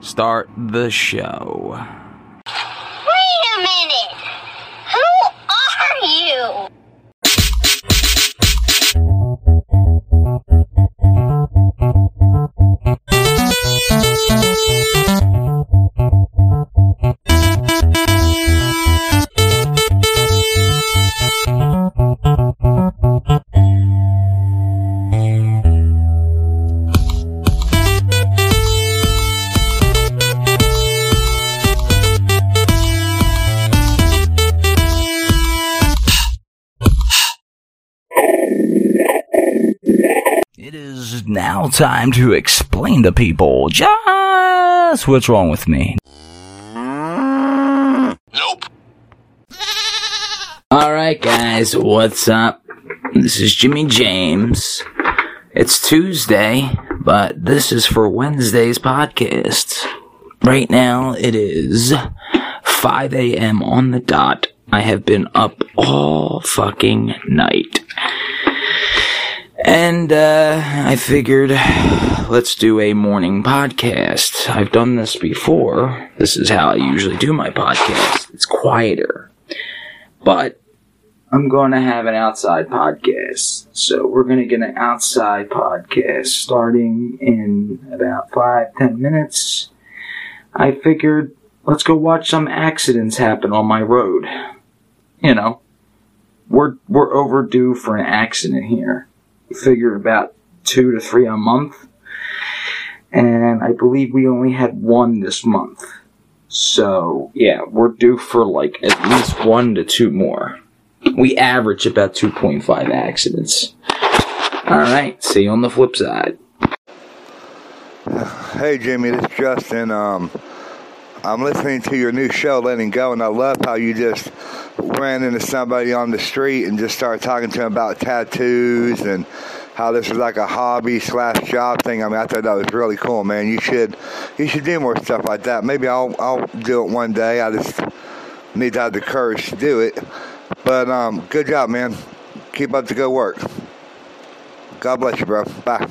start the show. Time to explain to people just what's wrong with me. Nope. Alright, guys, what's up? This is Jimmy James. It's Tuesday, but this is for Wednesday's podcast. Right now, it is 5 a.m. on the dot. I have been up all fucking night. And, uh, I figured, let's do a morning podcast. I've done this before. This is how I usually do my podcast. It's quieter. But, I'm going to have an outside podcast. So we're going to get an outside podcast starting in about five, ten minutes. I figured, let's go watch some accidents happen on my road. You know, we're, we're overdue for an accident here figured about two to three a month. And I believe we only had one this month. So, yeah, we're due for like at least one to two more. We average about 2.5 accidents. Alright, see you on the flip side. Hey Jimmy, this is Justin. Um, I'm listening to your new show, Letting Go, and I love how you just ran into somebody on the street and just started talking to him about tattoos and how this is like a hobby slash job thing. I mean, I thought that was really cool, man. You should you should do more stuff like that. Maybe I'll I'll do it one day. I just need to have the courage to do it. But um, good job, man. Keep up the good work. God bless you, bro. Bye.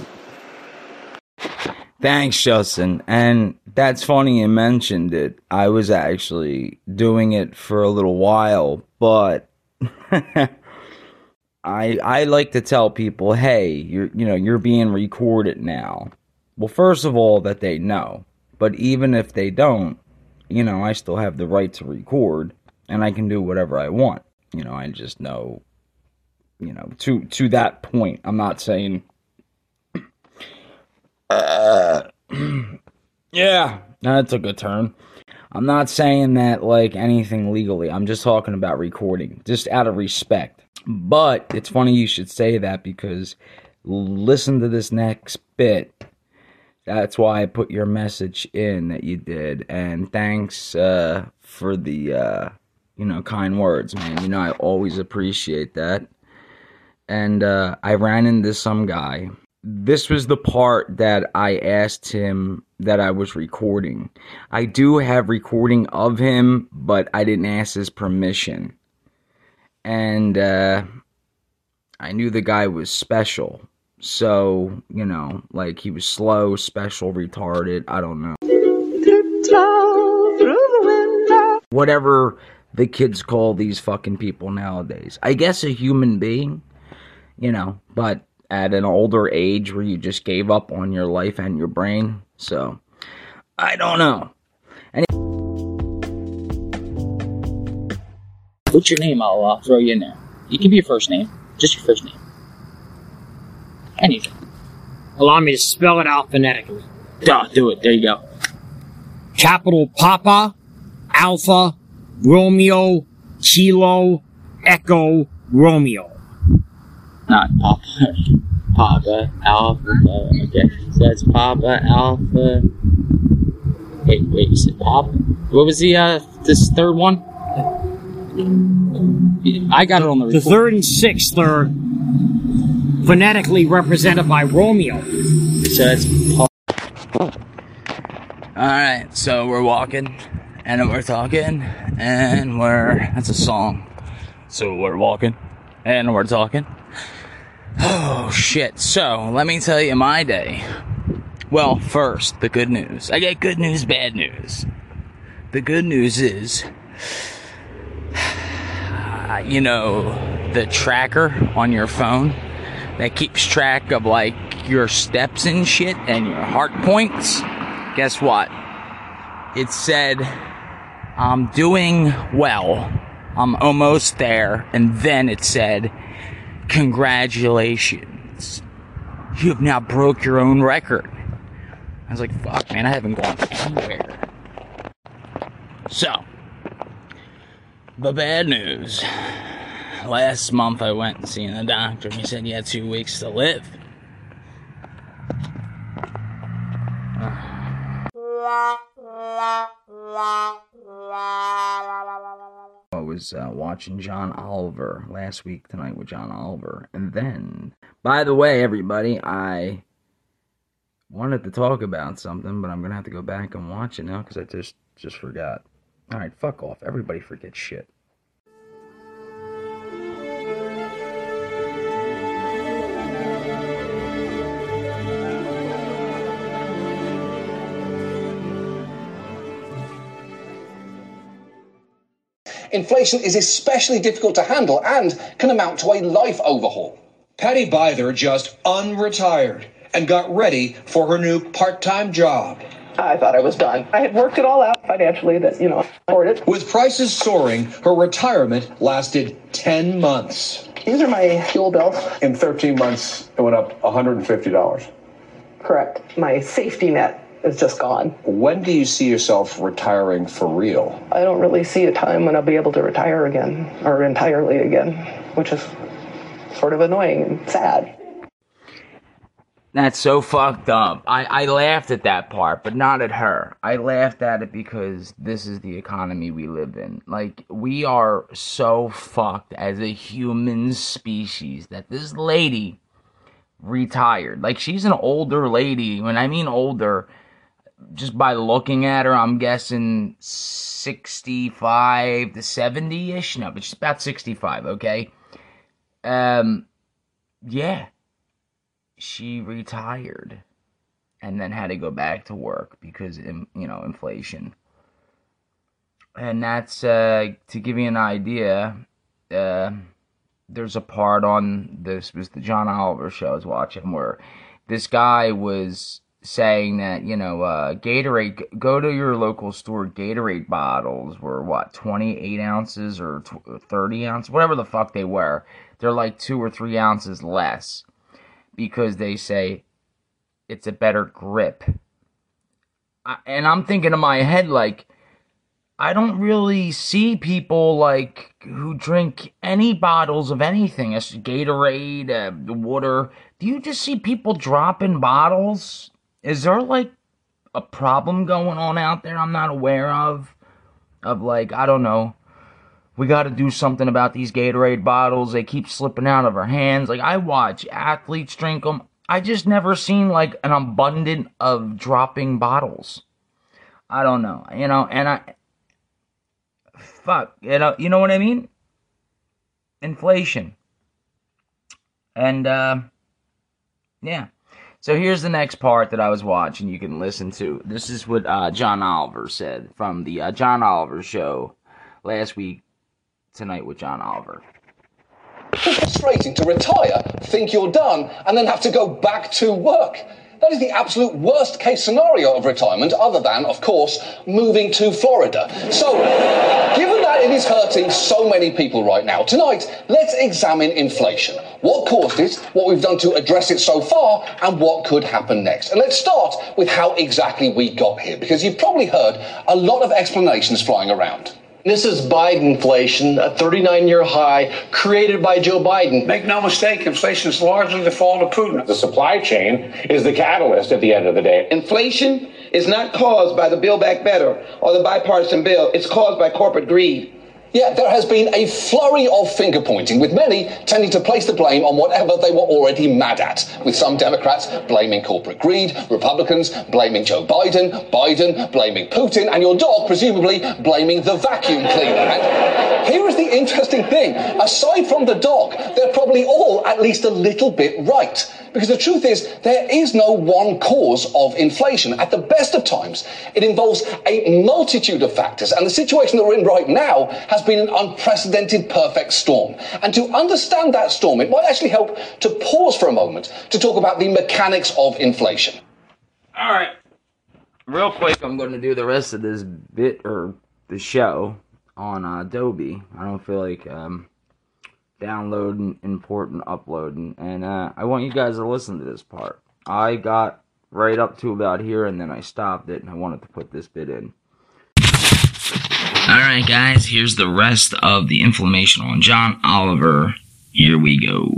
Thanks, Justin. And that's funny you mentioned it. I was actually doing it for a little while, but I I like to tell people, hey, you're you know, you're being recorded now. Well, first of all, that they know. But even if they don't, you know, I still have the right to record and I can do whatever I want. You know, I just know you know, to to that point. I'm not saying yeah, that's a good turn. I'm not saying that like anything legally. I'm just talking about recording, just out of respect. But it's funny you should say that because listen to this next bit. That's why I put your message in that you did, and thanks uh, for the uh, you know kind words, man. You know I always appreciate that. And uh, I ran into some guy this was the part that I asked him that I was recording. I do have recording of him, but I didn't ask his permission. And uh, I knew the guy was special. So, you know, like he was slow, special, retarded, I don't know. Whatever the kids call these fucking people nowadays. I guess a human being, you know, but at an older age where you just gave up on your life and your brain. So, I don't know. Any- What's your name? I'll uh, throw you in there. You can be your first name. Just your first name. Anything. Allow me to spell it out phonetically. Duh, do it. There you go. Capital Papa, Alpha, Romeo, Kilo, Echo, Romeo. Not Papa. Papa, Alpha. Okay. So that's Papa, Alpha. Wait, wait, you said Papa? What was the, uh, this third one? I got it on the The report. third and sixth are phonetically represented by Romeo. So that's Paul. Alright, so we're walking, and we're talking, and we're. That's a song. So we're walking, and we're talking. Oh, shit. So, let me tell you my day. Well, first, the good news. I get good news, bad news. The good news is, you know, the tracker on your phone that keeps track of like your steps and shit and your heart points. Guess what? It said, I'm doing well. I'm almost there. And then it said, Congratulations. You have now broke your own record. I was like, fuck, man, I haven't gone anywhere. So, the bad news. Last month I went and seen the doctor. And he said you had two weeks to live. I was uh, watching John Oliver last week tonight with John Oliver. And then, by the way, everybody, I wanted to talk about something, but I'm going to have to go back and watch it now because I just, just forgot. All right, fuck off. Everybody forgets shit. Inflation is especially difficult to handle and can amount to a life overhaul. Patty Byther just unretired and got ready for her new part-time job. I thought I was done. I had worked it all out financially that, you know, I afford it. With prices soaring, her retirement lasted 10 months. These are my fuel bills. In 13 months, it went up $150. Correct. My safety net is just gone. When do you see yourself retiring for real? I don't really see a time when I'll be able to retire again or entirely again, which is sort of annoying and sad. That's so fucked up. I, I laughed at that part, but not at her. I laughed at it because this is the economy we live in. Like, we are so fucked as a human species that this lady retired. Like, she's an older lady. When I mean older, just by looking at her, I'm guessing 65 to 70 ish. No, but she's about 65, okay? Um, yeah she retired and then had to go back to work because you know inflation and that's uh, to give you an idea uh, there's a part on this was the john oliver show i was watching where this guy was saying that you know uh, gatorade go to your local store gatorade bottles were what 28 ounces or 30 ounces whatever the fuck they were they're like two or three ounces less because they say it's a better grip. I, and I'm thinking in my head, like, I don't really see people like who drink any bottles of anything, as Gatorade, uh, water. Do you just see people dropping bottles? Is there like a problem going on out there I'm not aware of? Of like, I don't know we got to do something about these Gatorade bottles. They keep slipping out of our hands. Like I watch athletes drink them. I just never seen like an abundant of dropping bottles. I don't know, you know, and I fuck, you know, you know what I mean? Inflation. And uh yeah. So here's the next part that I was watching you can listen to. This is what uh, John Oliver said from the uh, John Oliver show last week tonight with John Oliver. It's frustrating to retire, think you're done, and then have to go back to work. That is the absolute worst case scenario of retirement, other than, of course, moving to Florida. So, given that it is hurting so many people right now, tonight, let's examine inflation. What caused it, what we've done to address it so far, and what could happen next. And let's start with how exactly we got here, because you've probably heard a lot of explanations flying around. This is Bidenflation, a 39 year high created by Joe Biden. Make no mistake, inflation is largely the fault of Putin. The supply chain is the catalyst at the end of the day. Inflation is not caused by the Build Back Better or the bipartisan bill, it's caused by corporate greed. Yeah, there has been a flurry of finger pointing, with many tending to place the blame on whatever they were already mad at. With some Democrats blaming corporate greed, Republicans blaming Joe Biden, Biden blaming Putin, and your dog presumably blaming the vacuum cleaner. And here is the interesting thing aside from the dog, they're probably all at least a little bit right. Because the truth is, there is no one cause of inflation. At the best of times, it involves a multitude of factors, and the situation that we're in right now has been an unprecedented perfect storm. And to understand that storm, it might actually help to pause for a moment to talk about the mechanics of inflation. All right. Real quick, I'm going to do the rest of this bit or the show on uh, Adobe. I don't feel like um, downloading, importing, uploading, and uh, I want you guys to listen to this part. I got right up to about here, and then I stopped it, and I wanted to put this bit in. Alright, guys, here's the rest of the inflammation on John Oliver. Here we go.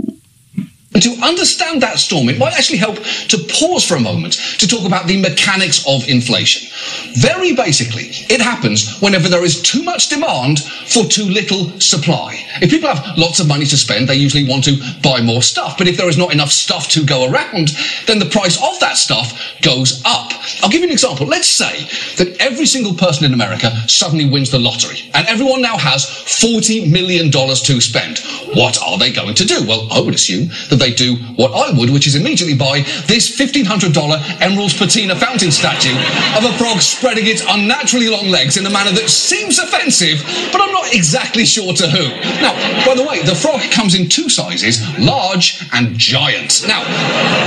And to understand that storm, it might actually help to pause for a moment to talk about the mechanics of inflation. Very basically, it happens whenever there is too much demand for too little supply. If people have lots of money to spend, they usually want to buy more stuff. But if there is not enough stuff to go around, then the price of that stuff goes up. I'll give you an example. Let's say that every single person in America suddenly wins the lottery and everyone now has $40 million to spend. What are they going to do? Well, I would assume that they do what I would, which is immediately buy this $1,500 Emerald Patina fountain statue of a frog spreading its unnaturally long legs in a manner that seems offensive, but I'm not exactly sure to who. Now, by the way, the frog comes in two sizes, large and giant. Now,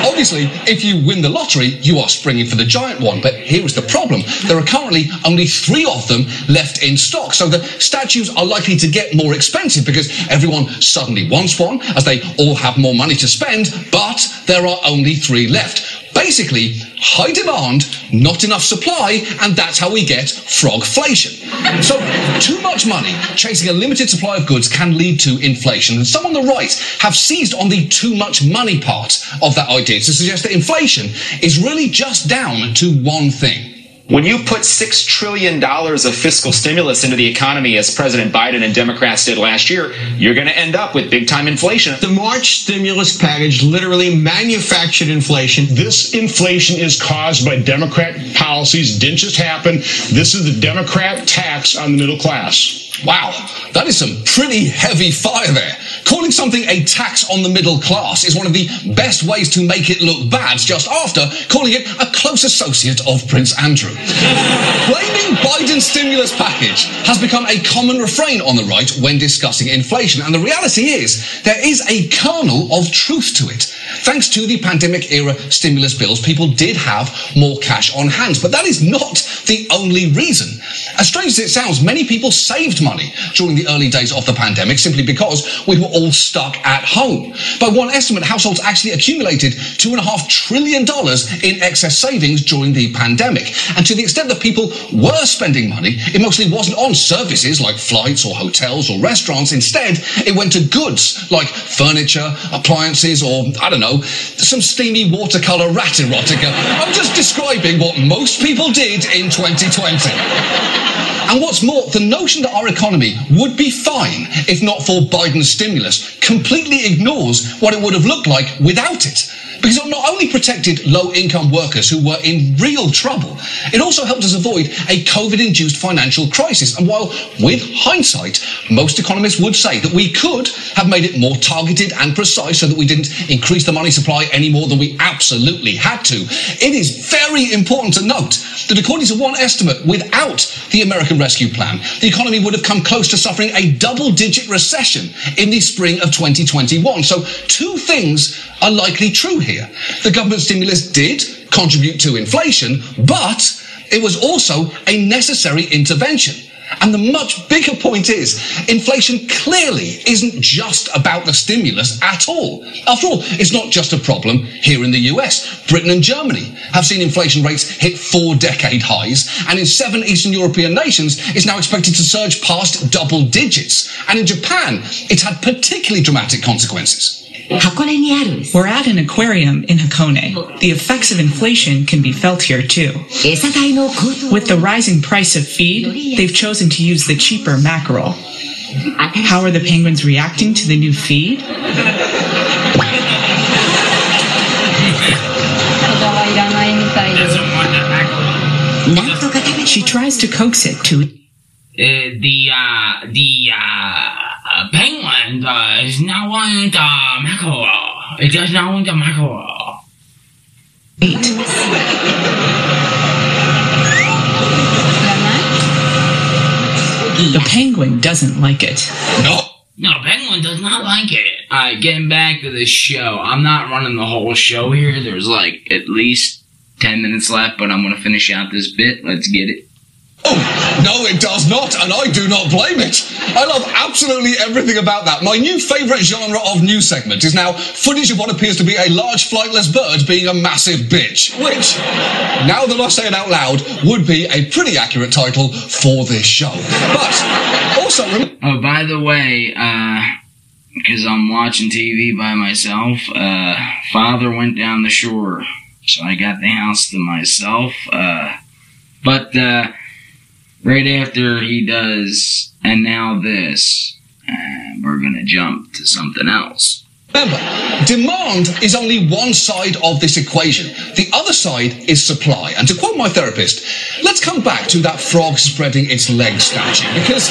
obviously, if you win the lottery, you are springing for the giant one, but here is the problem. There are currently only three of them left in stock, so the statues are likely to get more expensive because everyone suddenly wants one, as they all have more money to spend, but there are only three left. Basically, high demand, not enough supply, and that's how we get frogflation. So, too much money chasing a limited supply of goods can lead to inflation. And some on the right have seized on the too much money part of that idea to suggest that inflation is really just down to one thing. When you put $6 trillion of fiscal stimulus into the economy, as President Biden and Democrats did last year, you're going to end up with big time inflation. The March stimulus package literally manufactured inflation. This inflation is caused by Democrat policies. Didn't just happen. This is the Democrat tax on the middle class. Wow, that is some pretty heavy fire there. Calling something a tax on the middle class is one of the best ways to make it look bad, just after calling it a close associate of Prince Andrew. Blaming Biden's stimulus package has become a common refrain on the right when discussing inflation, and the reality is there is a kernel of truth to it. Thanks to the pandemic era stimulus bills, people did have more cash on hand, but that is not the only reason. As strange as it sounds, many people saved money during the early days of the pandemic simply because we were all stuck at home. By one estimate, households actually accumulated $2.5 trillion in excess savings during the pandemic. And to the extent that people were spending money, it mostly wasn't on services like flights or hotels or restaurants. Instead, it went to goods like furniture, appliances, or I don't know, some steamy watercolor rat erotica. I'm just describing what most people did in 2020. And what's more, the notion that our economy would be fine if not for Biden's stimulus completely ignores what it would have looked like without it. Because it not only protected low income workers who were in real trouble, it also helped us avoid a COVID induced financial crisis. And while, with hindsight, most economists would say that we could have made it more targeted and precise so that we didn't increase the money supply any more than we absolutely had to, it is very important to note that according to one estimate, without the American Rescue Plan, the economy would have come close to suffering a double digit recession in the spring of 2021. So, two things are likely true here. The government stimulus did contribute to inflation, but it was also a necessary intervention. And the much bigger point is, inflation clearly isn't just about the stimulus at all. After all, it's not just a problem here in the US. Britain and Germany have seen inflation rates hit four decade highs, and in seven Eastern European nations, it's now expected to surge past double digits. And in Japan, it's had particularly dramatic consequences. We're at an aquarium in Hakone. The effects of inflation can be felt here too. With the rising price of feed, they've chosen to use the cheaper mackerel. How are the penguins reacting to the new feed? She tries to coax it to Uh, the uh, the uh, penguin does uh, not want the uh, mackerel. It does not want the mackerel. The penguin doesn't like it. No. No, penguin does not like it. Alright, getting back to the show. I'm not running the whole show here. There's like at least 10 minutes left, but I'm gonna finish out this bit. Let's get it. Oh, no, it does not, and I do not blame it. I love absolutely everything about that. My new favourite genre of news segment is now footage of what appears to be a large flightless bird being a massive bitch, which, now that I say it out loud, would be a pretty accurate title for this show. But also, Oh, by the way, uh, because I'm watching TV by myself, uh, father went down the shore, so I got the house to myself, uh, but, uh, right after he does, and now this, uh, we're gonna jump to something else. Remember, demand is only one side of this equation. The other side is supply. And to quote my therapist, let's come back to that frog spreading its legs statue. Because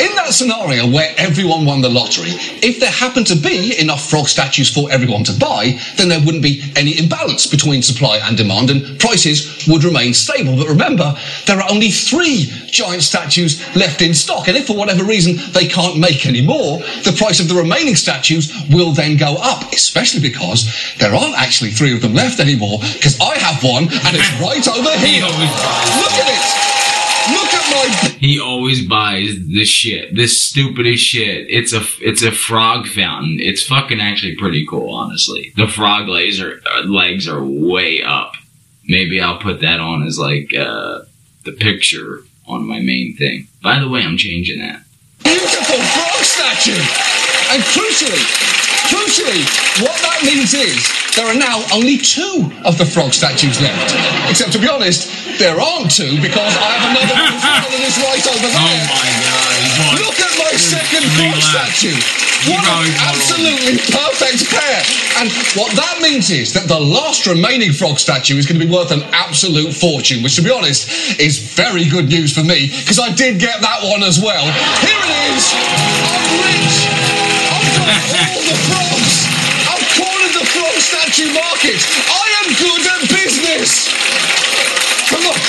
in that scenario where everyone won the lottery, if there happened to be enough frog statues for everyone to buy, then there wouldn't be any imbalance between supply and demand and prices would remain stable. But remember, there are only three giant statues left in stock. And if for whatever reason they can't make any more, the price of the remaining statues will then go up, especially because there aren't actually three of them left anymore, because I have one and it's right over here. Look at it! My He always buys this shit, this stupidest shit. It's a it's a frog fountain. It's fucking actually pretty cool, honestly. The frog legs are uh, legs are way up. Maybe I'll put that on as like uh, the picture on my main thing. By the way, I'm changing that. beautiful frog statue! And crucially, crucially, what that means is there are now only two of the frog statues left. Except to be honest, there aren't two because I have another one smaller than right over there. Oh my god! Look at my second frog statue. What an absolutely perfect pair. And what that means is that the last remaining frog statue is going to be worth an absolute fortune, which to be honest is very good news for me because I did get that one as well. Here it is. I'm rich. I've got all the frogs. I've cornered the frog statue market. I am good at business. But look,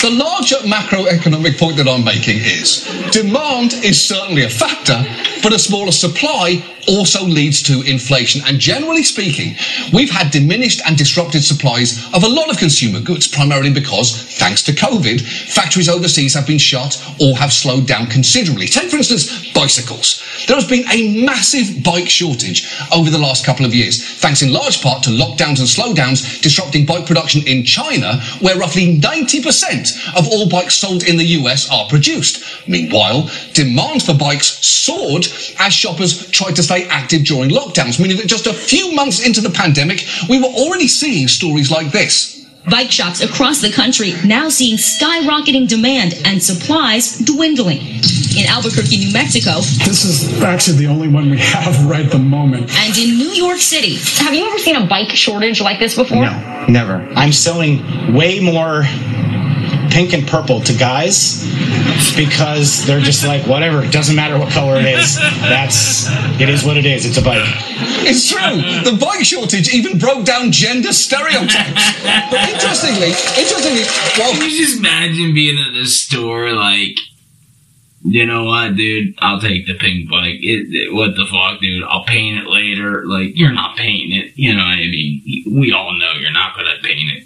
the larger macroeconomic point that I'm making is demand is certainly a factor, but a smaller supply also leads to inflation. And generally speaking, we've had diminished and disrupted supplies of a lot of consumer goods, primarily because, thanks to COVID, factories overseas have been shut or have slowed down considerably. Take, for instance, bicycles. There has been a massive bike shortage over the last couple of years, thanks in large part to lockdowns and slowdowns disrupting bike production in China, where roughly 90% of all bikes sold in the US are produced. Meanwhile, demand for bikes soared as shoppers tried to stay active during lockdowns, meaning that just a few months into the pandemic, we were already seeing stories like this. Bike shops across the country now seeing skyrocketing demand and supplies dwindling. In Albuquerque, New Mexico, This is actually the only one we have right at the moment. and in New York City. Have you ever seen a bike shortage like this before? No, never. I'm selling way more pink and purple to guys because they're just like whatever. It doesn't matter what color it is. That's it is what it is. It's a bike. It's true. The bike shortage even broke down gender stereotypes. but interestingly, interestingly, well, Can you just imagine being at the store like, you know what, dude? I'll take the pink bike. It, it- what the fuck, dude? I'll paint it later. Like, you're not painting it. You know what I mean? We all know you're not gonna paint it.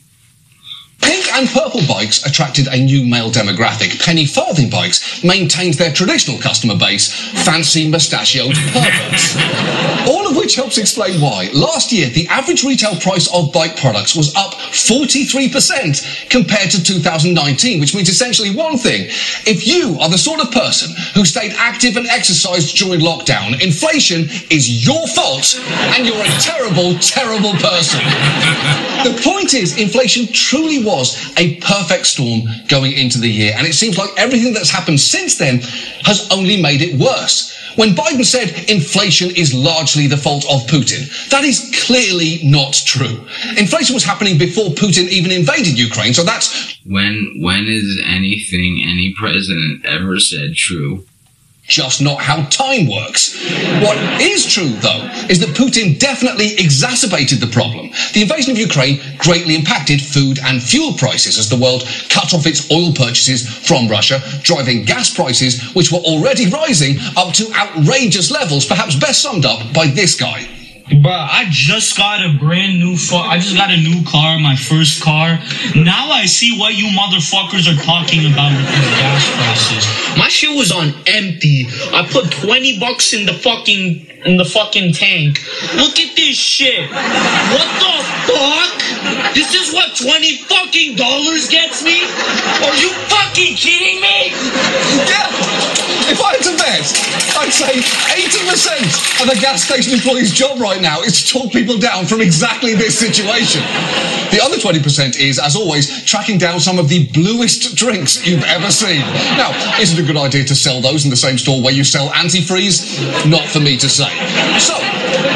Pink and purple bikes attracted a new male demographic. Penny farthing bikes maintained their traditional customer base, fancy mustachioed perverts. Which helps explain why. Last year, the average retail price of bike products was up 43% compared to 2019, which means essentially one thing. If you are the sort of person who stayed active and exercised during lockdown, inflation is your fault and you're a terrible, terrible person. the point is, inflation truly was a perfect storm going into the year, and it seems like everything that's happened since then has only made it worse. When Biden said inflation is largely the fault of Putin, that is clearly not true. Inflation was happening before Putin even invaded Ukraine, so that's When when is anything any president ever said true? Just not how time works. What is true, though, is that Putin definitely exacerbated the problem. The invasion of Ukraine greatly impacted food and fuel prices as the world cut off its oil purchases from Russia, driving gas prices, which were already rising, up to outrageous levels, perhaps best summed up by this guy. Bruh, I just got a brand new fu- I just got a new car, my first car. Now I see what you motherfuckers are talking about with the gas prices. My shit was on empty. I put 20 bucks in the fucking in the fucking tank. Look at this shit. What the fuck? This is what 20 fucking dollars gets me? Are you fucking kidding me? Yeah. If I had to bet, I'd say 80% of a gas station employee's job right now is to talk people down from exactly this situation. The other 20% is, as always, tracking down some of the bluest drinks you've ever seen. Now, is it a good idea to sell those in the same store where you sell antifreeze? Not for me to say. So,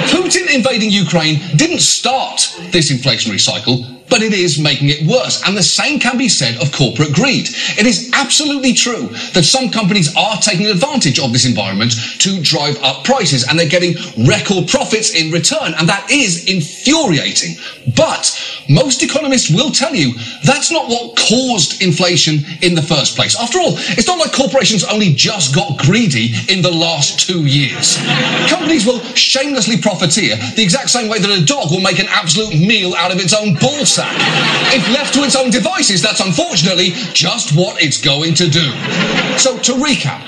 Putin invading Ukraine didn't start this inflationary cycle, but it is making it worse. And the same can be said of corporate greed. It is absolutely true that some companies are taking advantage of this environment to drive up prices and they're getting record profits in return. And that is infuriating. But most economists will tell you that's not what caused inflation in the first place. After all, it's not like corporations only just got greedy in the last two years. Companies will shamelessly profiteer the exact same way that a dog will make an absolute meal out of its own ball sack. If left to its own devices, that's unfortunately just what it's going to do. So to recap,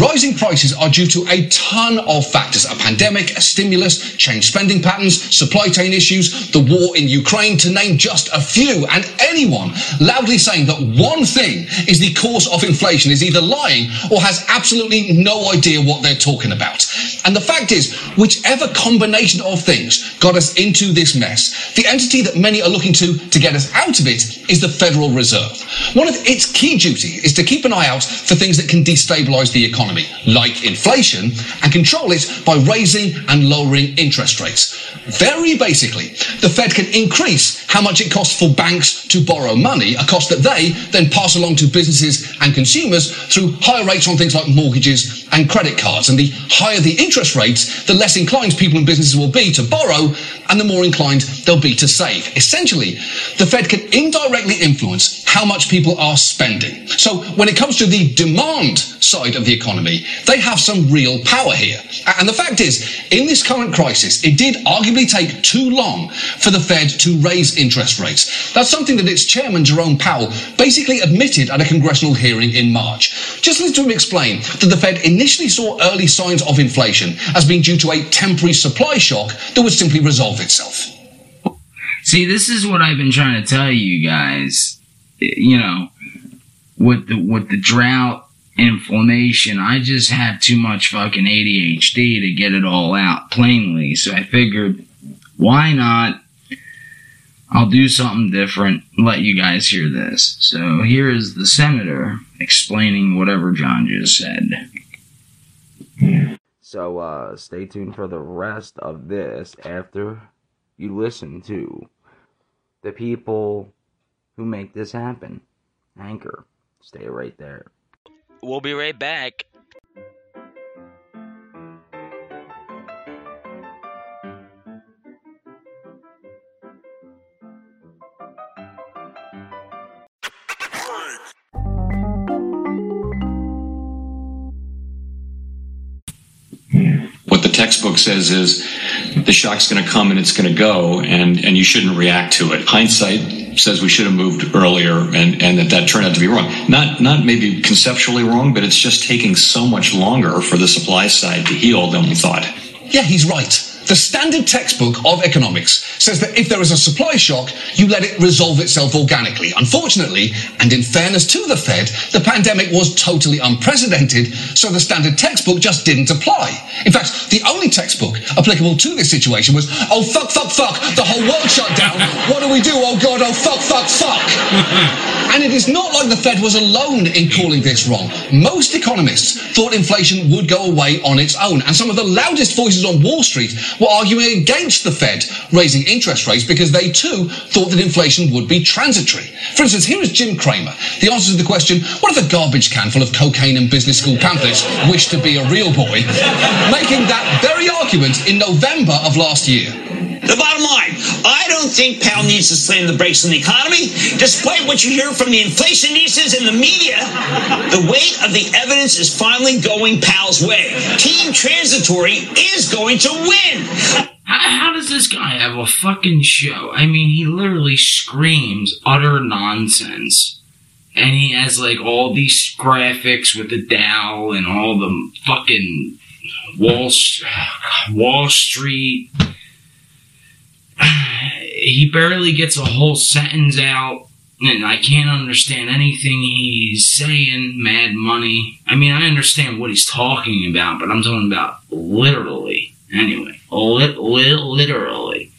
rising prices are due to a ton of factors. A pandemic, a stimulus, changed spending patterns, supply chain issues, the war in Ukraine, to name just a few. And anyone loudly saying that one thing is the cause of inflation is either lying or has absolutely no idea what they're talking about. And the fact is, whichever combination of things got us into this mess, the entity that many are looking to to get us out of it is the Federal Reserve. One of its key duties is to keep an eye out for things that can destabilize the economy, like inflation, and control it by raising and lowering interest rates. Very basically, the Fed can increase how much it costs for banks to borrow money, a cost that they then pass along to businesses and consumers through higher rates on things like mortgages and credit cards. And the higher the interest rates, the less inclined people and businesses will be to borrow and the more inclined they'll be to save. Essentially, the Fed can indirectly influence how much people are spending. So when it comes to the demand side of the economy, they have some real power here. And the fact is, in this current crisis, it did arguably take too long for the Fed to raise interest rates. That's something that its chairman, Jerome Powell, basically admitted at a congressional hearing in March. Just listen to him explain that the Fed initially saw early signs of inflation as being due to a temporary supply shock that would simply resolve itself. See, this is what I've been trying to tell you guys. You know, with the with the drought, inflammation, I just have too much fucking ADHD to get it all out plainly. So I figured, why not? I'll do something different. Let you guys hear this. So here is the senator explaining whatever John just said. So uh, stay tuned for the rest of this after you listen to the people who make this happen. Anchor. Stay right there. We'll be right back. Textbook says is the shock's going to come and it's going to go and, and you shouldn't react to it. Hindsight says we should have moved earlier and, and that that turned out to be wrong. Not, not maybe conceptually wrong, but it's just taking so much longer for the supply side to heal than we thought. Yeah, he's right. The standard textbook of economics says that if there is a supply shock, you let it resolve itself organically. Unfortunately, and in fairness to the Fed, the pandemic was totally unprecedented, so the standard textbook just didn't apply. In fact, the only textbook applicable to this situation was, oh, fuck, fuck, fuck, the whole world shut down. What do we do? Oh, God, oh, fuck, fuck, fuck. and it is not like the Fed was alone in calling this wrong. Most economists thought inflation would go away on its own, and some of the loudest voices on Wall Street were arguing against the Fed raising interest rates because they too thought that inflation would be transitory. For instance, here is Jim Cramer. The answer to the question, what if a garbage can full of cocaine and business school pamphlets wished to be a real boy? Making that very argument in November of last year. Bottom line, I don't think Powell needs to slam the brakes on the economy. Despite what you hear from the inflationistas and the media, the weight of the evidence is finally going Powell's way. Team Transitory is going to win. How, how does this guy have a fucking show? I mean, he literally screams utter nonsense. And he has like all these graphics with the Dow and all the fucking Wall Wall Street. He barely gets a whole sentence out, and I can't understand anything he's saying. Mad money. I mean, I understand what he's talking about, but I'm talking about literally. Anyway, lit, lit, literally.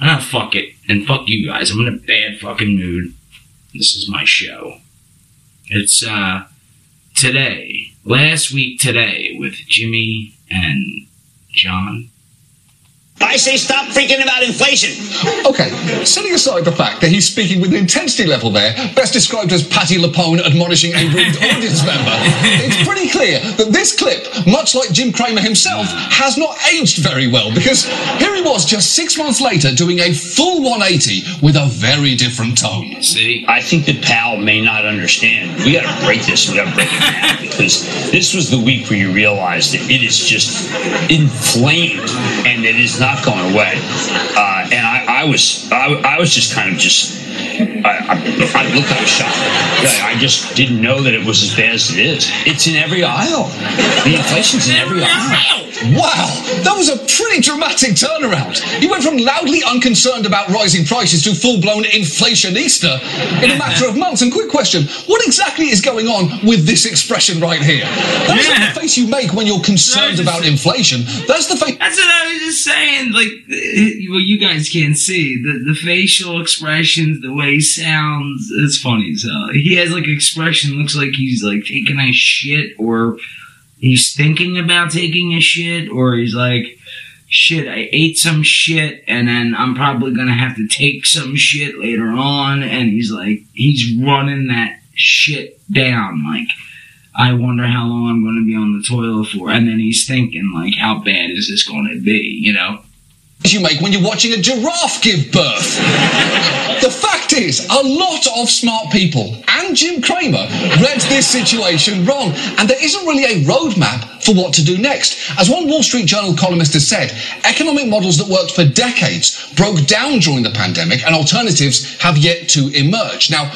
I ah, fuck it, and fuck you guys. I'm in a bad fucking mood. This is my show. It's uh today, last week today with Jimmy and John. I say stop freaking about inflation. Okay, setting aside the fact that he's speaking with an intensity level there, best described as Patti LuPone admonishing a rude audience member, it's pretty clear that this clip, much like Jim Cramer himself, has not aged very well because here he was just six months later doing a full 180 with a very different tone. See, I think that Powell may not understand. We got to break this. We got to break it down because this was the week where you realized that it is just inflamed and it is not going away. Uh, and I, I was, I, I was just kind of just. I, I, I looked, I was shocked. I, I just didn't know that it was as bad as it is. It's in every aisle. The inflation's in every aisle. Wow, that was a pretty dramatic turnaround. He went from loudly unconcerned about rising prices to full blown inflationista in a matter of months. And quick question what exactly is going on with this expression right here? That is not the face you make when you're concerned about inflation. That's the face. That's what I was just saying. Like, eh, well, you guys can't see the the facial expressions, the way he sounds. It's funny as hell. He has like expression looks like he's like taking a shit or he's thinking about taking a shit or he's like shit i ate some shit and then i'm probably gonna have to take some shit later on and he's like he's running that shit down like i wonder how long i'm gonna be on the toilet for and then he's thinking like how bad is this gonna be you know you make when you're watching a giraffe give birth. the fact is, a lot of smart people and Jim Cramer read this situation wrong, and there isn't really a roadmap for what to do next. As one Wall Street Journal columnist has said, economic models that worked for decades broke down during the pandemic, and alternatives have yet to emerge. Now,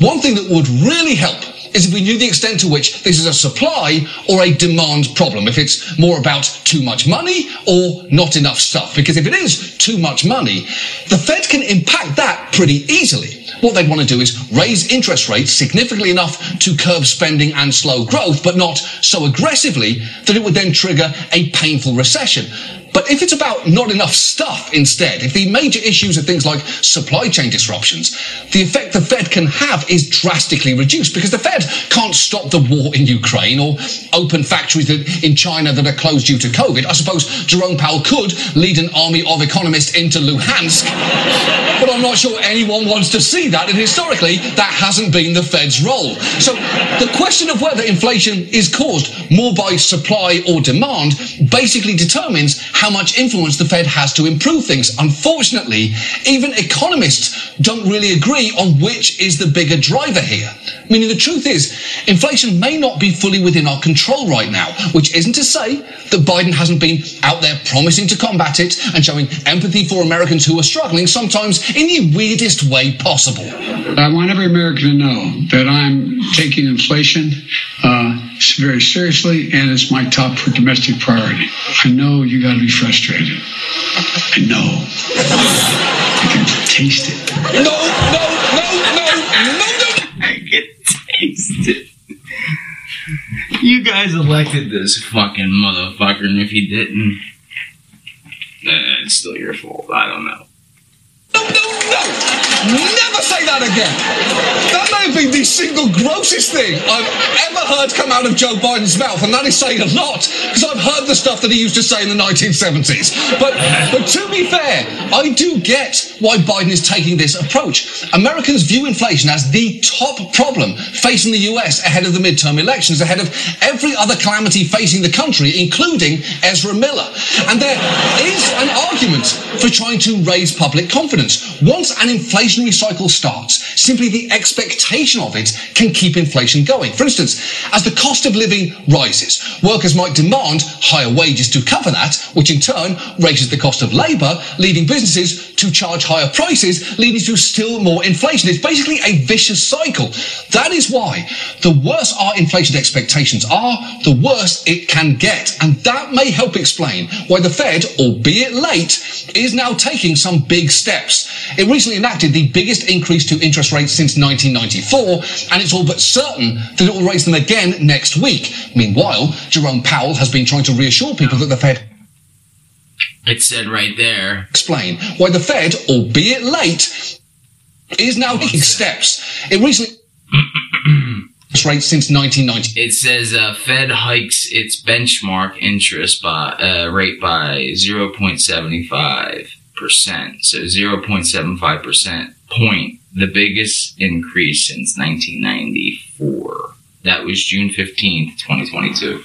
one thing that would really help is if we knew the extent to which this is a supply or a demand problem. If it's more about too much money or not enough stuff. Because if it is too much money, the Fed can impact that pretty easily. What they'd want to do is raise interest rates significantly enough to curb spending and slow growth, but not so aggressively that it would then trigger a painful recession. But if it's about not enough stuff instead, if the major issues are things like supply chain disruptions, the effect the Fed can have is drastically reduced because the Fed can't stop the war in Ukraine or open factories in China that are closed due to COVID. I suppose Jerome Powell could lead an army of economists into Luhansk, but I'm not sure anyone wants to see that, and historically, that hasn't been the Fed's role. So the question of whether inflation is caused more by supply or demand basically determines how much influence the Fed has to improve things. Unfortunately, even economists don't really agree on which is the bigger driver here. Meaning the truth is, inflation may not be fully within our control right now, which isn't to say that Biden hasn't been out there promising to combat it and showing empathy for Americans who are struggling, sometimes in the weirdest way possible. I want every American to know that I'm taking inflation uh, very seriously, and it's my top for domestic priority. I know you got to be frustrated. I know. I can taste it. No, no, no, no, no, no. I can taste it. You guys elected this fucking motherfucker, and if you didn't, eh, it's still your fault. I don't know. Never say that again. That may have been the single grossest thing I've ever heard come out of Joe Biden's mouth, and that is saying a lot because I've heard the stuff that he used to say in the 1970s. But, but to be fair, I do get why Biden is taking this approach. Americans view inflation as the top problem facing the US ahead of the midterm elections, ahead of every other calamity facing the country, including Ezra Miller. And there is an argument for trying to raise public confidence. Once an inflationary cycle starts, simply the expectation of it can keep inflation going. For instance, as the cost of living rises, workers might demand higher wages to cover that, which in turn raises the cost of labour, leading businesses to charge higher prices, leading to still more inflation. It's basically a vicious cycle. That is why the worse our inflation expectations are, the worse it can get. And that may help explain why the Fed, albeit late, is now taking some big steps. It recently enacted the biggest increase to interest rates since 1994, and it's all but certain that it will raise them again next week. Meanwhile, Jerome Powell has been trying to reassure people that the Fed It said right there. explain why the Fed, albeit late, is now taking steps. It recently rates since 1990. It says uh, Fed hikes its benchmark interest by uh, rate by 0.75 percent, so 0.75 percent point, the biggest increase since 1994. That was June 15th, 2022.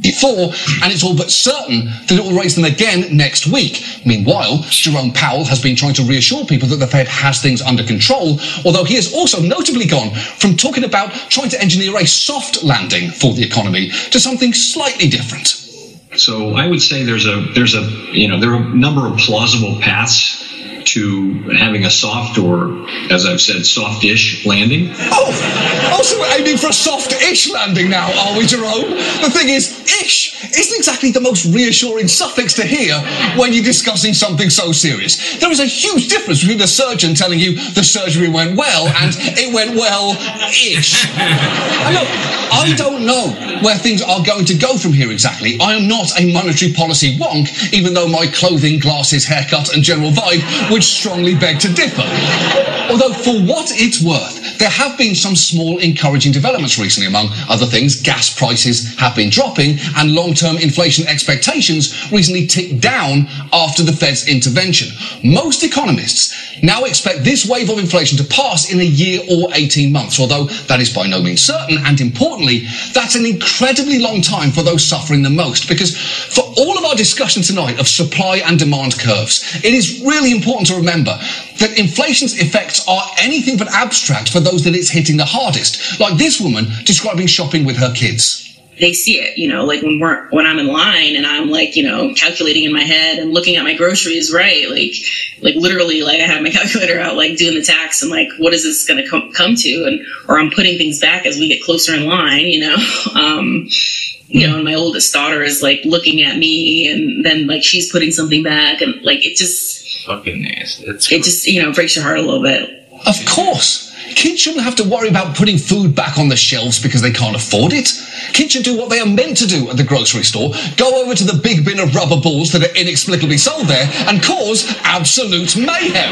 before, and it's all but certain that it will raise them again next week. Meanwhile, Jerome Powell has been trying to reassure people that the Fed has things under control, although he has also notably gone from talking about trying to engineer a soft landing for the economy to something slightly different. So I would say there's a there's a you know there are a number of plausible paths to having a soft or as I've said soft-ish landing. Oh, also we're aiming for a soft-ish landing now, are we, Jerome? The thing is, ish isn't exactly the most reassuring suffix to hear when you're discussing something so serious. There is a huge difference between the surgeon telling you the surgery went well and it went well-ish. Look, I don't know where things are going to go from here exactly. I am not a monetary policy wonk, even though my clothing, glasses, haircut, and general vibe would strongly beg to differ. Although, for what it's worth, there have been some small encouraging developments recently. Among other things, gas prices have been dropping, and long term inflation expectations recently ticked down after the Fed's intervention. Most economists now expect this wave of inflation to pass in a year or 18 months, although that is by no means certain, and importantly, that's an incredibly long time for those suffering the most, because for all of our discussion tonight of supply and demand curves, it is really important to remember that inflation's effects are anything but abstract for those that it's hitting the hardest, like this woman describing shopping with her kids. they see it, you know, like when we're when I'm in line and I'm like, you know, calculating in my head and looking at my groceries, right? Like like literally like I have my calculator out like doing the tax and like what is this going to come come to and or I'm putting things back as we get closer in line, you know. Um you know, and my oldest daughter is like looking at me and then like she's putting something back and like it just Fucking nasty. It's it just, you know, breaks your heart a little bit. Of course. Kids shouldn't have to worry about putting food back on the shelves because they can't afford it. Kids should do what they are meant to do at the grocery store go over to the big bin of rubber balls that are inexplicably sold there and cause absolute mayhem.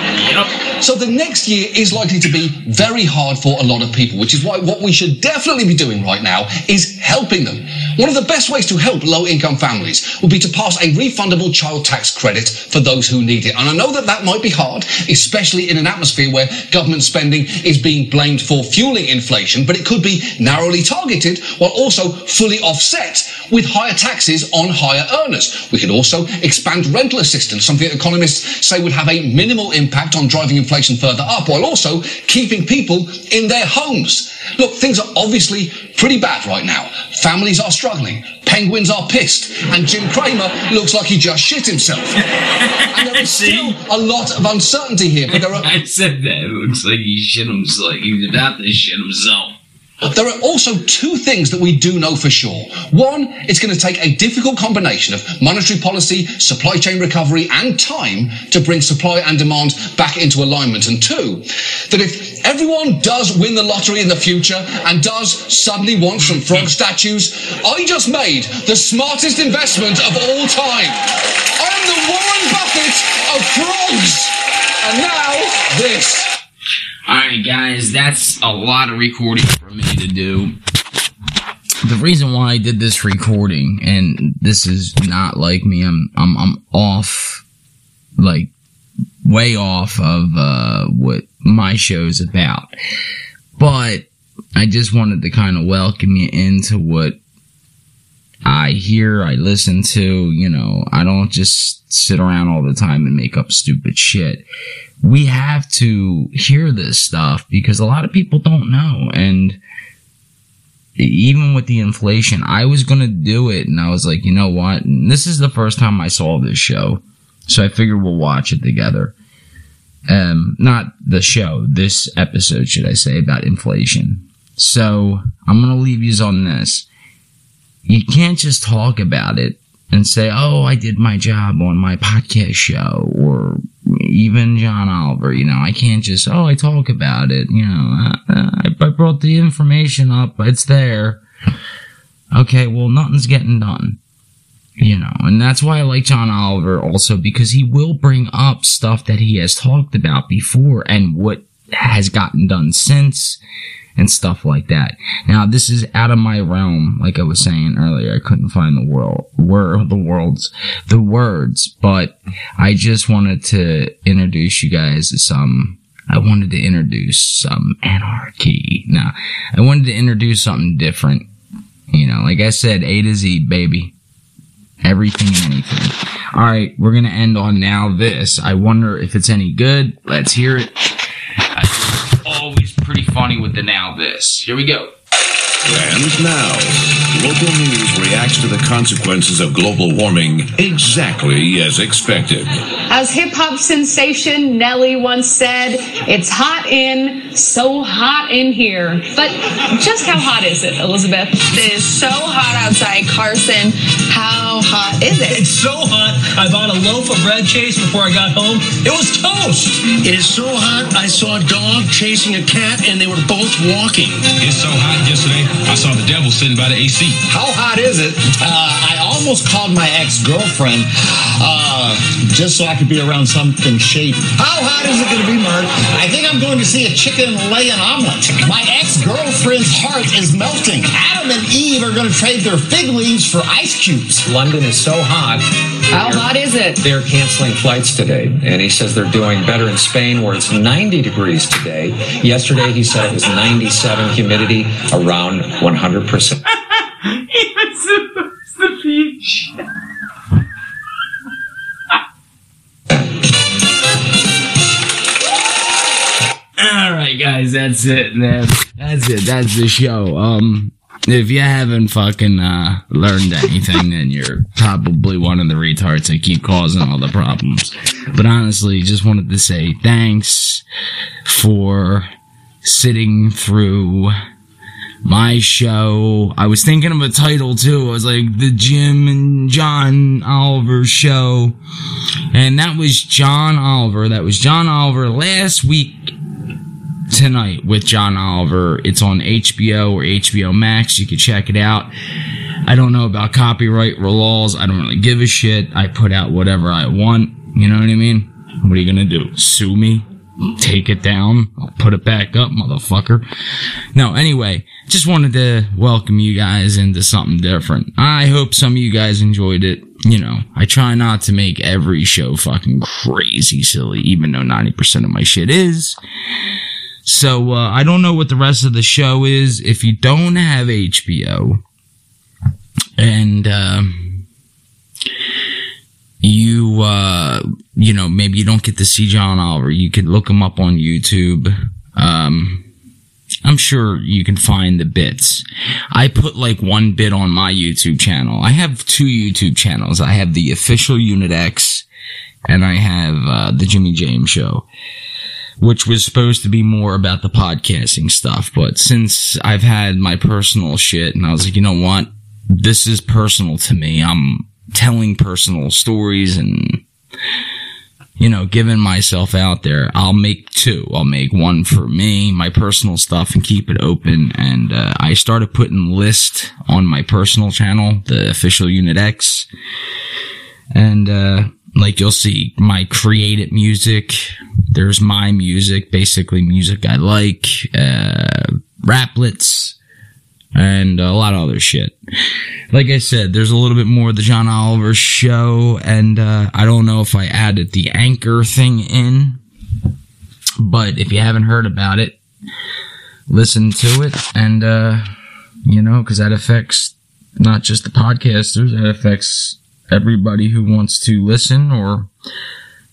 So the next year is likely to be very hard for a lot of people, which is why what we should definitely be doing right now is helping them. One of the best ways to help low income families would be to pass a refundable child tax credit for those who need it. And I know that that might be hard, especially in an atmosphere where government spending is being blamed for fueling inflation, but it could be narrowly targeted while also fully offset with higher taxes on higher earners. We could also expand rental assistance, something that economists say would have a minimal impact on driving inflation further up while also keeping people in their homes. Look, things are obviously pretty bad right now. Families are struggling. Penguins are pissed. And Jim Cramer looks like he just shit himself. and there is still a lot of uncertainty here, but there are. I said that. It looks like he shit himself. He was about to shit himself. There are also two things that we do know for sure. One, it's going to take a difficult combination of monetary policy, supply chain recovery, and time to bring supply and demand back into alignment. And two, that if everyone does win the lottery in the future and does suddenly want some frog statues, I just made the smartest investment of all time. I'm the Warren Buffett of frogs. And now, this. Alright, guys, that's a lot of recording for me to do. The reason why I did this recording, and this is not like me, I'm I'm I'm off like way off of uh what my show's about. But I just wanted to kind of welcome you into what I hear, I listen to, you know, I don't just sit around all the time and make up stupid shit we have to hear this stuff because a lot of people don't know. And even with the inflation, I was going to do it. And I was like, you know what? And this is the first time I saw this show. So I figured we'll watch it together. Um, not the show, this episode, should I say, about inflation. So I'm going to leave you on this. You can't just talk about it and say, oh, I did my job on my podcast show or even John Oliver, you know, I can't just, oh, I talk about it, you know, I, I brought the information up, it's there. Okay, well, nothing's getting done. You know, and that's why I like John Oliver also because he will bring up stuff that he has talked about before and what has gotten done since and stuff like that. Now, this is out of my realm, like I was saying earlier. I couldn't find the world, word, the worlds, the words, but I just wanted to introduce you guys to some. I wanted to introduce some anarchy. Now, I wanted to introduce something different. You know, like I said, A to Z, baby. Everything and anything. All right, we're gonna end on now this. I wonder if it's any good. Let's hear it pretty funny with the now this. Here we go. And now, local news reacts to the consequences of global warming exactly as expected. As hip hop sensation Nelly once said, it's hot in, so hot in here. But just how hot is it, Elizabeth? It is so hot outside. Carson, how hot is it? It's so hot, I bought a loaf of bread chase before I got home. It was toast. It is so hot, I saw a dog chasing a cat and they were both walking. It's so hot yesterday. I saw the devil sitting by the AC. How hot is it? Uh, I almost called my ex-girlfriend uh, just so I could be around something shady. How hot is it going to be, Mark? I think I'm going to see a chicken lay an omelet. My ex-girlfriend's heart is melting. Adam and Eve are going to trade their fig leaves for ice cubes. London is so hot. How hot is it? They're canceling flights today. And he says they're doing better in Spain where it's 90 degrees today. Yesterday he said it was 97 humidity around 100%. he was beach. All right, guys, that's it, man. That's it. That's the show. Um, if you haven't fucking uh, learned anything, then you're probably one of the retards that keep causing all the problems. But honestly, just wanted to say thanks for sitting through my show. I was thinking of a title too. I was like the Jim and John Oliver show. And that was John Oliver. That was John Oliver last week tonight with John Oliver. It's on HBO or HBO Max. You can check it out. I don't know about copyright laws. I don't really give a shit. I put out whatever I want. You know what I mean? What are you gonna do? Sue me? Take it down? I'll put it back up, motherfucker. No, anyway, just wanted to welcome you guys into something different. I hope some of you guys enjoyed it. You know, I try not to make every show fucking crazy silly, even though 90% of my shit is. So, uh, I don't know what the rest of the show is. If you don't have HBO, and, um, you, uh, you know, maybe you don't get to see John Oliver, you can look him up on YouTube. Um, I'm sure you can find the bits. I put like one bit on my YouTube channel. I have two YouTube channels. I have the official Unit X and I have uh, the Jimmy James show. which was supposed to be more about the podcasting stuff. But since I've had my personal shit, and I was like, you know what? This is personal to me. I'm telling personal stories and, you know, giving myself out there. I'll make two. I'll make one for me, my personal stuff, and keep it open. And uh, I started putting list on my personal channel, the official Unit X. And, uh, like you'll see my created music. There's my music, basically music I like, uh, raplets, and a lot of other shit. Like I said, there's a little bit more of the John Oliver show, and uh, I don't know if I added the anchor thing in, but if you haven't heard about it, listen to it, and uh, you know, because that affects not just the podcasters, that affects everybody who wants to listen, or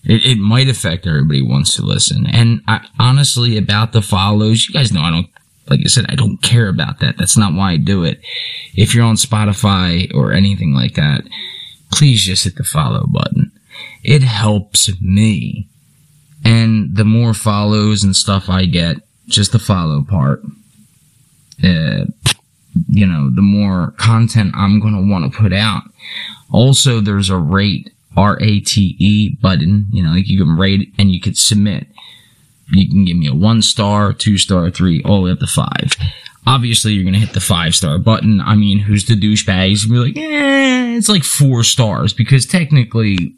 it, it might affect everybody who wants to listen. And I, honestly, about the follows, you guys know I don't like I said, I don't care about that. That's not why I do it. If you're on Spotify or anything like that, please just hit the follow button. It helps me. And the more follows and stuff I get, just the follow part, uh, you know, the more content I'm going to want to put out. Also, there's a rate, R-A-T-E button, you know, like you can rate and you can submit. You can give me a one star, two star, three, all the way up to five. Obviously, you're gonna hit the five star button. I mean, who's the douchebag? He's gonna be like, eh, it's like four stars because technically,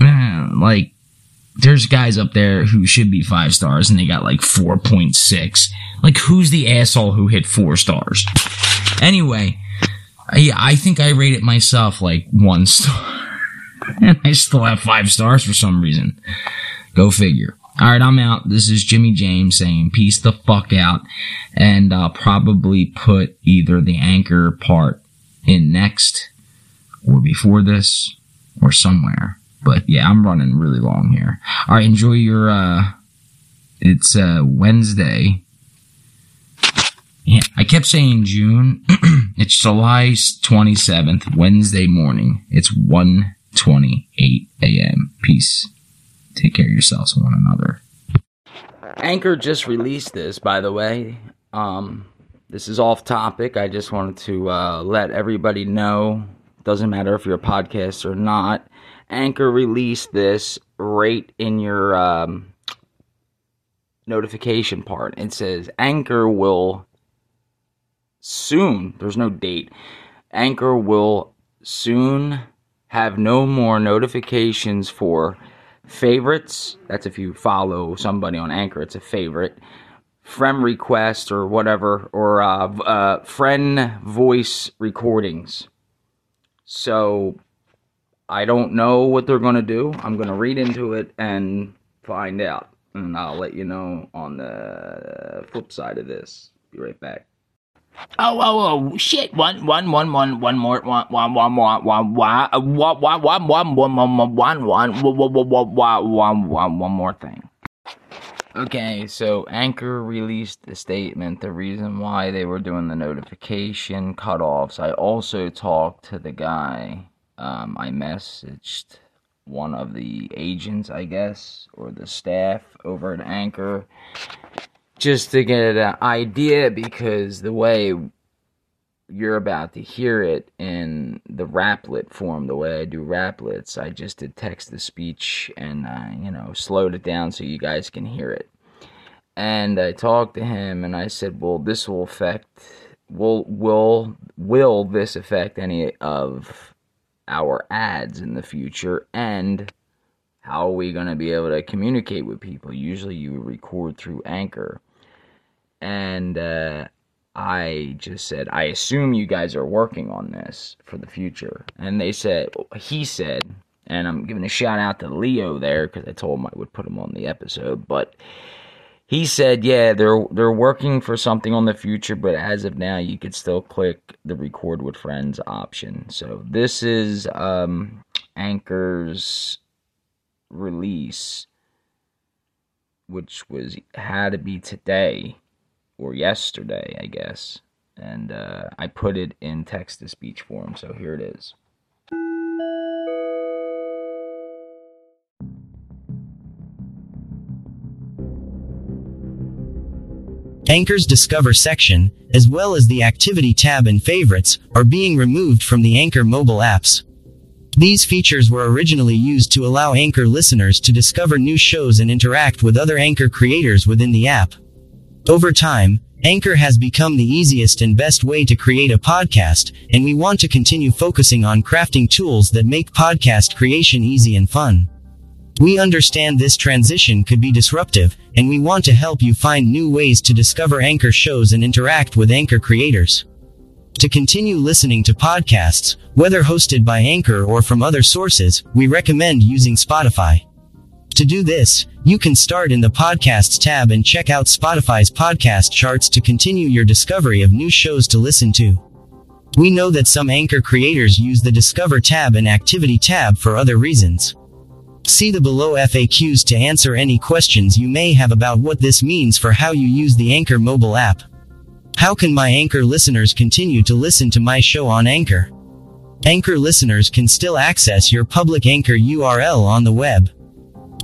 eh, like, there's guys up there who should be five stars and they got like 4.6. Like, who's the asshole who hit four stars? Anyway, yeah, I think I rated it myself like one star. And I still have five stars for some reason. Go figure. All right, I'm out. This is Jimmy James saying peace the fuck out. And I'll probably put either the anchor part in next or before this or somewhere. But yeah, I'm running really long here. All right, enjoy your, uh, it's, uh, Wednesday. Yeah, I kept saying June. it's July 27th, Wednesday morning. It's 1:28 a.m. Peace. Take care of yourselves and one another. Anchor just released this, by the way. Um, this is off topic. I just wanted to uh, let everybody know. Doesn't matter if you're a podcast or not. Anchor released this right in your um, notification part. It says Anchor will soon. There's no date. Anchor will soon have no more notifications for favorites. That's if you follow somebody on Anchor, it's a favorite. Friend request or whatever, or uh, uh, friend voice recordings. So I don't know what they're going to do. I'm going to read into it and find out. And I'll let you know on the flip side of this. Be right back. Oh, oh, oh, shit. One, one, one, one, one more, one, one, one, one, one, one, one, one, one, one, one, one, one, one, one, one, more thing. Okay, so Anchor released a statement, the reason why they were doing the notification cutoffs. I also talked to the guy. Um, I messaged one of the agents, I guess, or the staff over at Anchor, just to get an idea because the way you're about to hear it in the raplet form, the way I do raplets, I just did text to speech and, I, you know, slowed it down so you guys can hear it. And I talked to him and I said, well, this will affect, will, will, will this affect any of our ads in the future? And how are we going to be able to communicate with people? Usually you record through Anchor and uh, I just said, I assume you guys are working on this for the future. And they said, he said, and I'm giving a shout out to Leo there because I told him I would put him on the episode, but he said, yeah, they're they're working for something on the future, but as of now, you could still click the record with friends option. So this is um, Anchor's release, which was had to be today or yesterday, I guess. And uh, I put it in text to speech form, so here it is. Anchor's Discover section, as well as the Activity tab and Favorites, are being removed from the Anchor mobile apps. These features were originally used to allow Anchor listeners to discover new shows and interact with other Anchor creators within the app. Over time, Anchor has become the easiest and best way to create a podcast, and we want to continue focusing on crafting tools that make podcast creation easy and fun. We understand this transition could be disruptive, and we want to help you find new ways to discover Anchor shows and interact with Anchor creators. To continue listening to podcasts, whether hosted by Anchor or from other sources, we recommend using Spotify. To do this, you can start in the Podcasts tab and check out Spotify's podcast charts to continue your discovery of new shows to listen to. We know that some Anchor creators use the Discover tab and Activity tab for other reasons. See the below FAQs to answer any questions you may have about what this means for how you use the Anchor mobile app. How can my Anchor listeners continue to listen to my show on Anchor? Anchor listeners can still access your public Anchor URL on the web.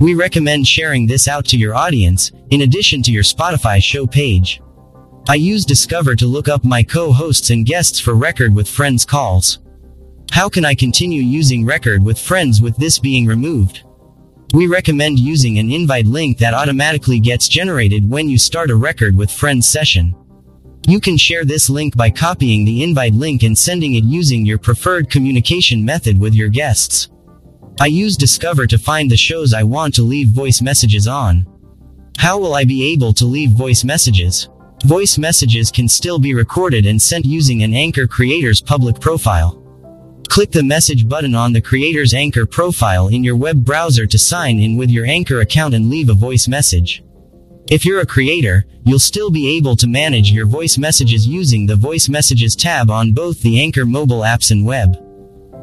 We recommend sharing this out to your audience, in addition to your Spotify show page. I use Discover to look up my co-hosts and guests for Record with Friends calls. How can I continue using Record with Friends with this being removed? We recommend using an invite link that automatically gets generated when you start a Record with Friends session. You can share this link by copying the invite link and sending it using your preferred communication method with your guests. I use Discover to find the shows I want to leave voice messages on. How will I be able to leave voice messages? Voice messages can still be recorded and sent using an Anchor creator's public profile. Click the message button on the creator's Anchor profile in your web browser to sign in with your Anchor account and leave a voice message. If you're a creator, you'll still be able to manage your voice messages using the Voice Messages tab on both the Anchor mobile apps and web.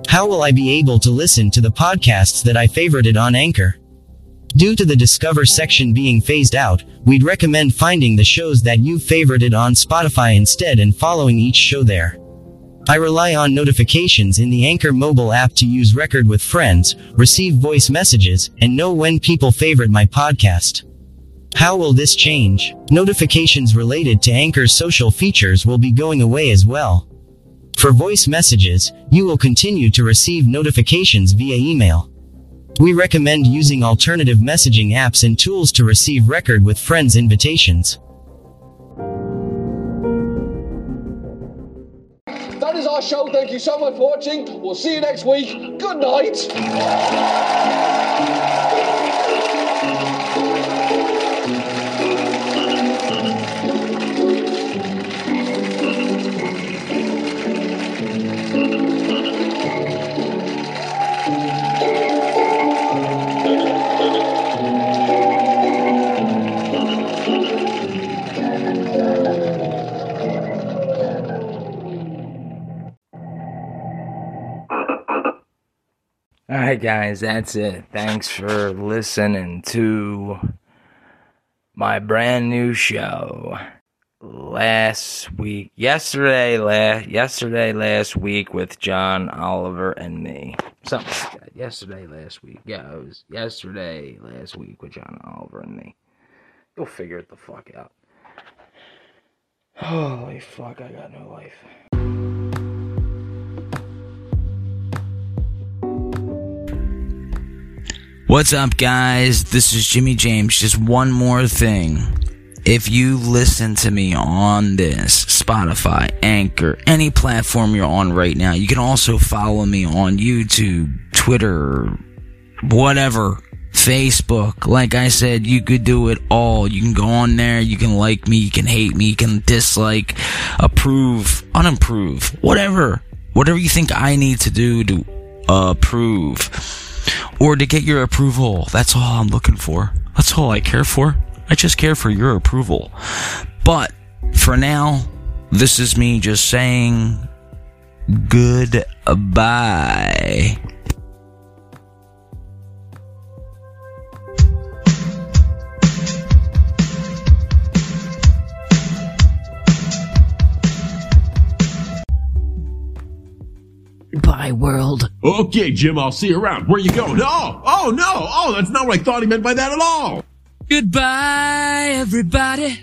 How will I be able to listen to the podcasts that I favorited on Anchor? Due to the Discover section being phased out, we'd recommend finding the shows that you favorited on Spotify instead and following each show there. I rely on notifications in the Anchor mobile app to use Record with Friends, receive voice messages, and know when people favorite my podcast. How will this change? Notifications related to Anchor's social features will be going away as well. For voice messages, you will continue to receive notifications via email. We recommend using alternative messaging apps and tools to receive Record with Friends invitations. That is our show. Thank you so much for watching. We'll see you next week. Good night. All right, guys, that's it. Thanks for listening to my brand new show. Last week, yesterday, last yesterday, last week with John Oliver and me, something like that. Yesterday, last week, yeah, it was yesterday, last week with John Oliver and me. You'll figure it the fuck out. Holy fuck, I got no life. What's up, guys? This is Jimmy James. Just one more thing. If you listen to me on this, Spotify, Anchor, any platform you're on right now, you can also follow me on YouTube, Twitter, whatever, Facebook. Like I said, you could do it all. You can go on there, you can like me, you can hate me, you can dislike, approve, unapprove, whatever. Whatever you think I need to do to approve or to get your approval. That's all I'm looking for. That's all I care for. I just care for your approval. But for now, this is me just saying goodbye. Goodbye, world. Okay, Jim, I'll see you around. Where you going? Oh, oh no! Oh, that's not what I thought he meant by that at all. Goodbye, everybody.